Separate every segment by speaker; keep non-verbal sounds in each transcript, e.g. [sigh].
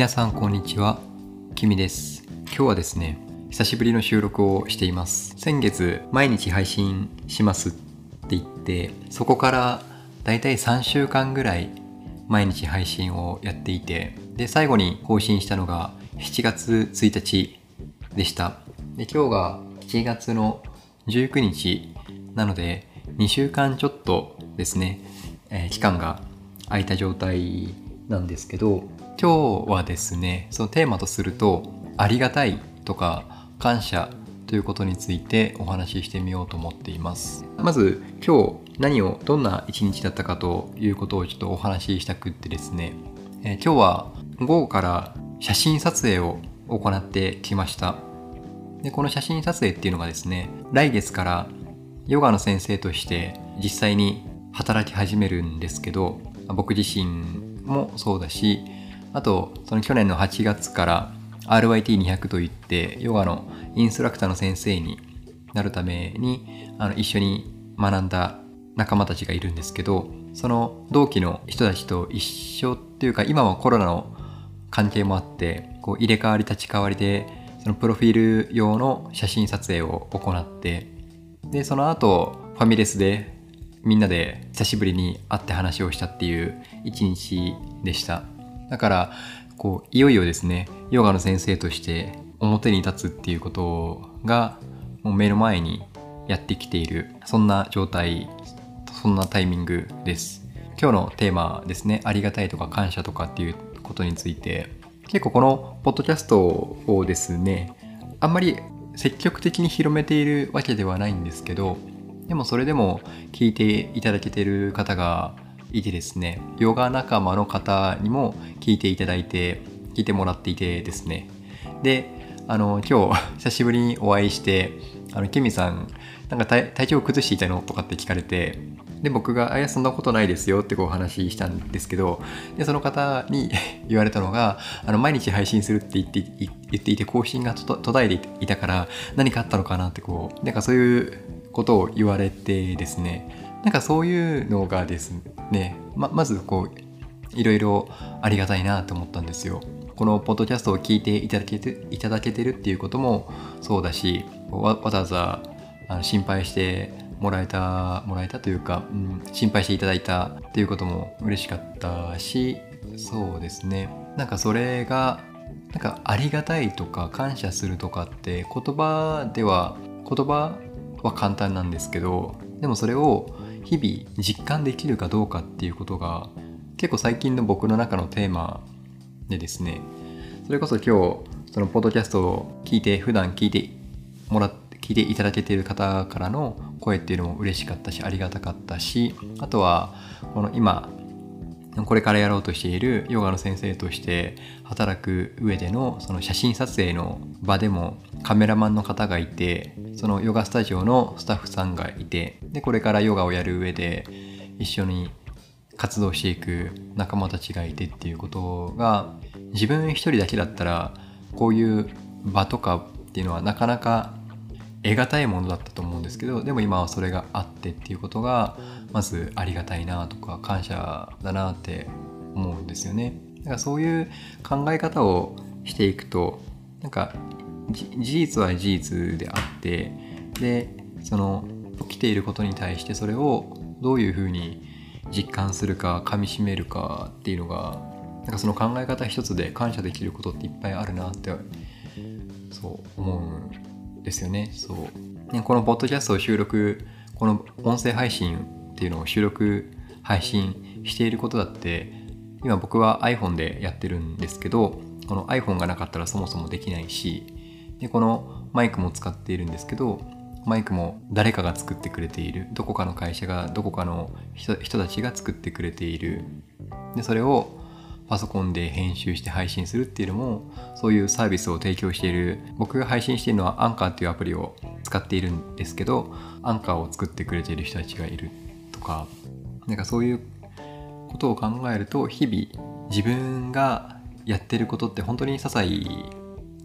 Speaker 1: 皆さんこんにちは、きみです。今日はですね、久しぶりの収録をしています。先月、毎日配信しますって言って、そこからだいたい3週間ぐらい毎日配信をやっていて、で、最後に更新したのが7月1日でした。で、今日が7月の19日なので、2週間ちょっとですね、えー期間が空いた状態なんですけど今日はですねそのテーマとするとありがたいとか感謝ということについてお話ししてみようと思っています。まず今日何をどんな一日だったかということをちょっとお話ししたくってですね、えー今日は午後から写真撮影を行ってきました。でこの写真撮影っていうのがですね来月からヨガの先生として実際に働き始めるんですけど僕自身もそうだしあとその去年の8月から RYT200 といってヨガのインストラクターの先生になるためにあの一緒に学んだ仲間たちがいるんですけどその同期の人たちと一緒っていうか今はコロナの関係もあってこう入れ替わり立ち替わりでそのプロフィール用の写真撮影を行ってでその後ファミレスでみんなで久しぶりに会って話をしたっていう一日でした。だからこういよいよですねヨガの先生として表に立つっていうことがもう目の前にやってきているそんな状態そんなタイミングです。今日のテーマですねありがたいとか感謝とかっていうことについて結構このポッドキャストをですねあんまり積極的に広めているわけではないんですけどでもそれでも聞いていただけてる方がいてですねヨガ仲間の方にも聞いていただいて聞いてもらっていてですね。であの今日 [laughs] 久しぶりにお会いしてあのケミさんなんか体調を崩していたのとかって聞かれてで僕が「あいやそんなことないですよ」ってこうお話ししたんですけどでその方に [laughs] 言われたのがあの毎日配信するって言って言っていて更新が途絶えていたから何かあったのかなってこうなんかそういうことを言われてですね。なんかそういうのがですねままずこういろいろありがたいなと思ったんですよ。このポッドキャストを聞いていただけていただけてるっていうこともそうだしわざわざあの心配してもらえたもらえたというか、うん、心配していただいたっていうことも嬉しかったしそうですねなんかそれがなんかありがたいとか感謝するとかって言葉では言葉は簡単なんですけどでもそれを日々実感できるかどうかっていうことが結構最近の僕の中のテーマでですねそれこそ今日そのポッドキャストを聞いて普段聞いてもらって聞いていただけている方からの声っていうのも嬉しかったしありがたかったしあとはこの今これからやろうとしているヨガの先生として働く上でのその写真撮影の場でもカメラマンの方がいてそのヨガスタジオのスタッフさんがいてでこれからヨガをやる上で一緒に活動していく仲間たちがいてっていうことが自分一人だけだったらこういう場とかっていうのはなかなか得難いものだったと思うんですけどでも今はそれがあってっていうことがまずありがたいなとか感謝だなって思うんですよね。だからそういう考え方をしていくとなんかじ事実は事実であってでその起きていることに対してそれをどういうふうに実感するか噛みしめるかっていうのがなんかその考え方一つで感謝できることっていっぱいあるなってそう思うんですよね。そう。ねこのポッドキャストを収録この音声配信っていうのを収録配信していることだって今僕は iPhone でやってるんですけどこの iPhone がなかったらそもそもできないしでこのマイクも使っているんですけどマイクも誰かが作ってくれている。どこかの会社がどこかの人人たちが作ってくれている。でそれをパソコンで編集して配信するっていうのもそういうサービスを提供している。僕が配信しているのはアンカーっていうアプリを使っているんですけどアンカーを作ってくれている人たちがいるとかなんかそういうことを考えると日々自分がやってることって本当に些細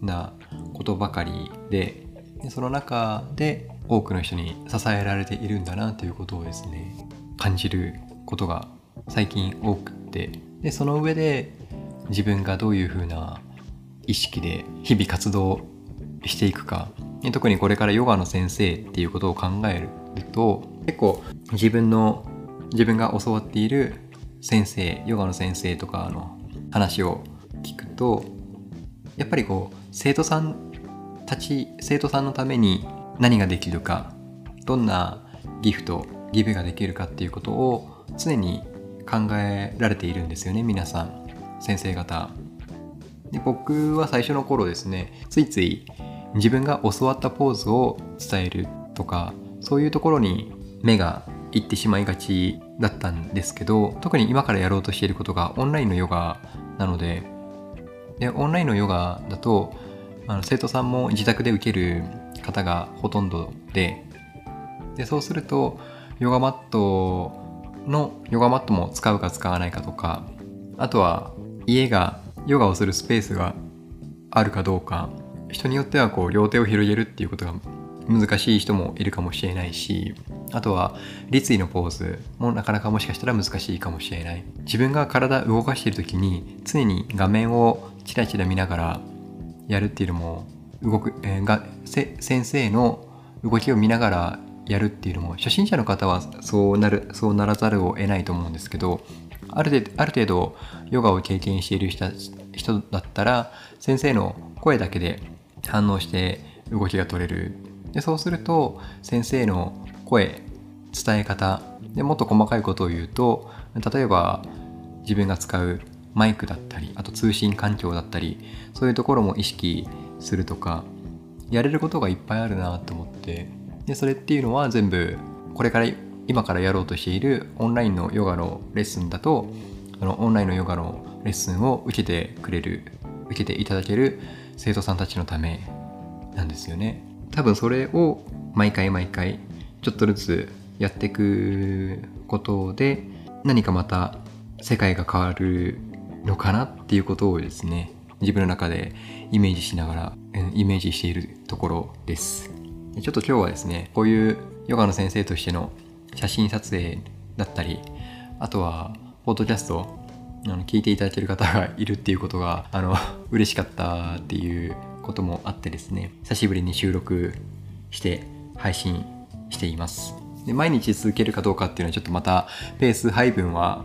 Speaker 1: なことばかりででその中で多くの人に支えられているんだなということをですね感じることが最近多くて。でその上で自分がどういう風な意識で日々活動していくか。特にこれからヨガの先生っていうことを考えると結構自分の自分が教わっている先生ヨガの先生とかの話を聞くとやっぱりこう生徒さんたち生徒さんのために何ができるかどんなギフトギブができるかっていうことを常に考えられているんですよね皆さん。先生方。で僕は最初の頃ですねついつい自分が教わったポーズを伝えるとかそういうところに目がいってしまいがちだったんですけど特に今からやろうとしていることがオンラインのヨガなのででオンラインのヨガだとあの生徒さんも自宅で受ける方がほとんどででそうするとヨガマットのヨガマットも使うか使わないかとかあとは家がヨガをするスペースがあるかどうか人によってはこう両手を広げるっていうことが難しい人もいるかもしれないしあとは立位のポーズもなかなかもしかしたら難しいかもしれない。自分が体動かしている時に常に画面をチラチラ見ながらやるっていうのも動く、えー、が先生の動きを見ながらやるっていうのも初心者の方はそうなるそうならざるを得ないと思うんですけどある程度ある程度ヨガを経験している人人だったら先生の声だけで反応して動きが取れる。でそうすると先生の声伝え方でもっと細かいことを言うと例えば自分が使うマイクだったりあと通信環境だったりそういうところも意識するとかやれることがいっぱいあるなと思ってでそれっていうのは全部これから今からやろうとしているオンラインのヨガのレッスンだとあのオンラインのヨガのレッスンを受けてくれる受けていただける生徒さんたちのためなんですよね。多分それを毎回毎回ちょっとずつやっていくことで何かまた世界が変わるのかなっていうことをですね自分の中でイメージしながらイメージしているところです。ちょっと今日はですねこういうヨガの先生としての写真撮影だったりあとはポッドキャストあの聞いていただける方がいるっていうことがあの [laughs] 嬉しかったっていうこともあってですね久しぶりに収録して配信しています。で毎日続けるかどうかっていうのはちょっとまたペース配分は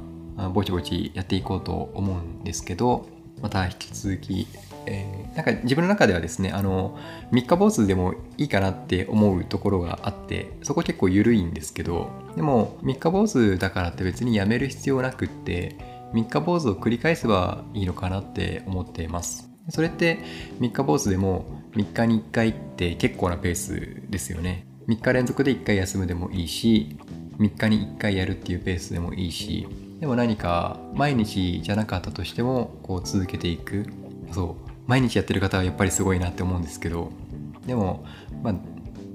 Speaker 1: ぼちぼちやっていこうと思うんですけどまた引き続き、えー、なんか自分の中ではですねあの3日坊主でもいいかなって思うところがあってそこ結構緩いんですけどでも3日坊主だからって別にやめる必要なくって3日坊主を繰り返せばいいのかなって思っています。それって3日坊主でも3日に1回って結構なペースですよね。3日連続で1回休むでもいいし3日に1回やるっていうペースでもいいしでも何か毎日じゃなかったとしてもこう続けていく。そう。毎日やってる方はやっぱりすごいなって思うんですけどでも、まあ、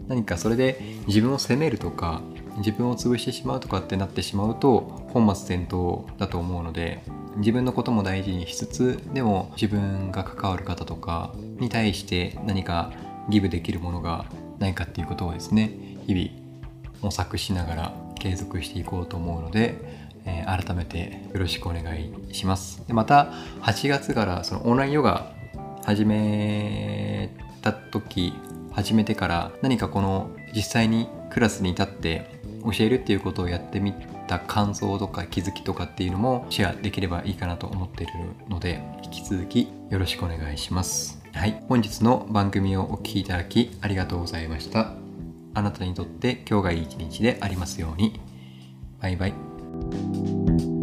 Speaker 1: 何かそれで自分を責めるとか自分を潰してしまうとかってなってしまうと本末転倒だと思うので自分のことも大事にしつつでも自分が関わる方とかに対して何かギブできるものがないかっていうことをですね日々模索しながら継続していこうと思うので、えー、改めてよろしくお願いします。でまた8月からそのオンラインヨガ始めた時始めてから何かこの実際にクラスに立って教えるっていうことをやってみた感想とか気づきとかっていうのもシェアできればいいかなと思っているので引き続きよろしくお願いします。はい。本日の番組をお聴きいただきありがとうございました。あなたにとって今日がいい一日でありますように。バイバイ。